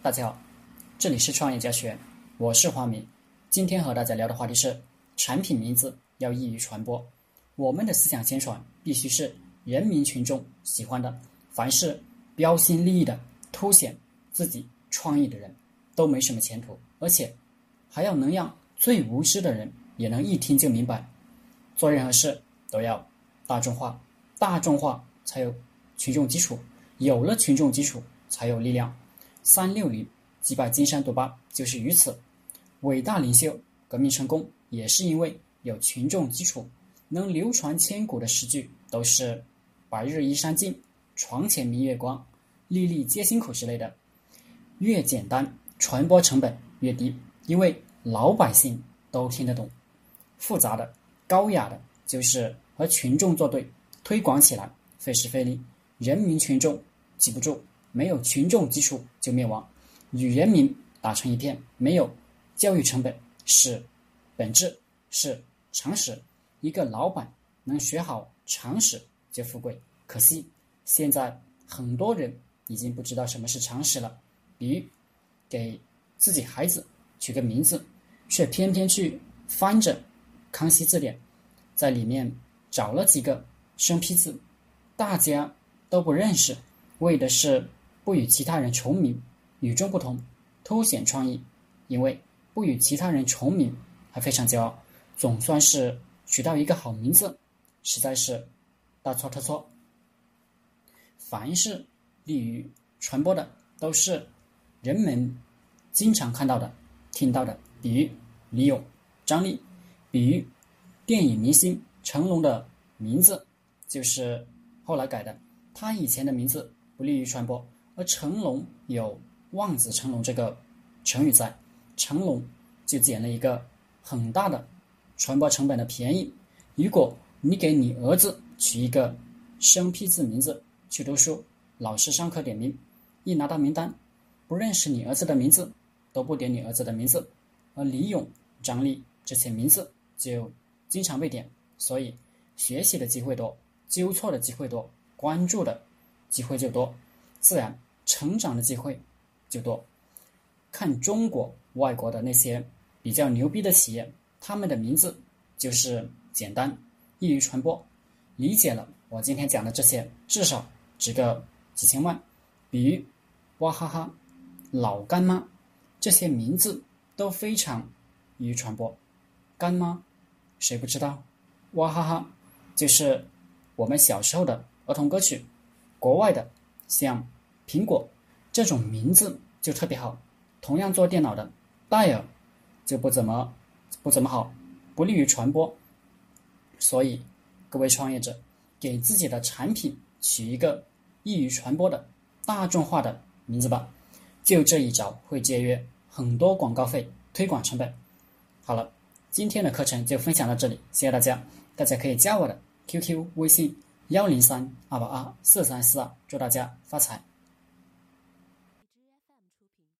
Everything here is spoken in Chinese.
大家好，这里是创业家学院，我是华明。今天和大家聊的话题是：产品名字要易于传播。我们的思想宣传必须是人民群众喜欢的。凡是标新立异的、凸显自己创意的人，都没什么前途。而且还要能让最无知的人也能一听就明白。做任何事都要大众化，大众化才有群众基础，有了群众基础才有力量。三六零击败金山毒霸就是于此。伟大领袖革命成功也是因为有群众基础，能流传千古的诗句都是“白日依山尽，床前明月光，粒粒皆辛苦”之类的。越简单，传播成本越低，因为老百姓都听得懂。复杂的、高雅的，就是和群众作对，推广起来费时费力，人民群众记不住。没有群众基础就灭亡，与人民打成一片，没有教育成本是本质是常识。一个老板能学好常识就富贵，可惜现在很多人已经不知道什么是常识了。比如给自己孩子取个名字，却偏偏去翻着《康熙字典》，在里面找了几个生僻字，大家都不认识，为的是。不与其他人重名，与众不同，凸显创意。因为不与其他人重名，还非常骄傲，总算是取到一个好名字，实在是大错特错。凡是利于传播的，都是人们经常看到的、听到的。比如李咏、张力，比如电影明星成龙的名字就是后来改的，他以前的名字不利于传播。而成龙有望子成龙这个成语在，成龙就捡了一个很大的传播成本的便宜。如果你给你儿子取一个生僻字名字去读书，老师上课点名，一拿到名单，不认识你儿子的名字，都不点你儿子的名字。而李勇、张力这些名字就经常被点，所以学习的机会多，纠错的机会多，关注的机会就多，自然。成长的机会就多。看中国、外国的那些比较牛逼的企业，他们的名字就是简单、易于传播。理解了我今天讲的这些，至少值个几千万。比如哇哈哈、老干妈这些名字都非常易于传播。干妈谁不知道？哇哈哈就是我们小时候的儿童歌曲。国外的像。苹果这种名字就特别好，同样做电脑的戴尔就不怎么不怎么好，不利于传播。所以各位创业者，给自己的产品取一个易于传播的大众化的名字吧，就这一招会节约很多广告费、推广成本。好了，今天的课程就分享到这里，谢谢大家。大家可以加我的 QQ 微信幺零三二八二四三四二，祝大家发财。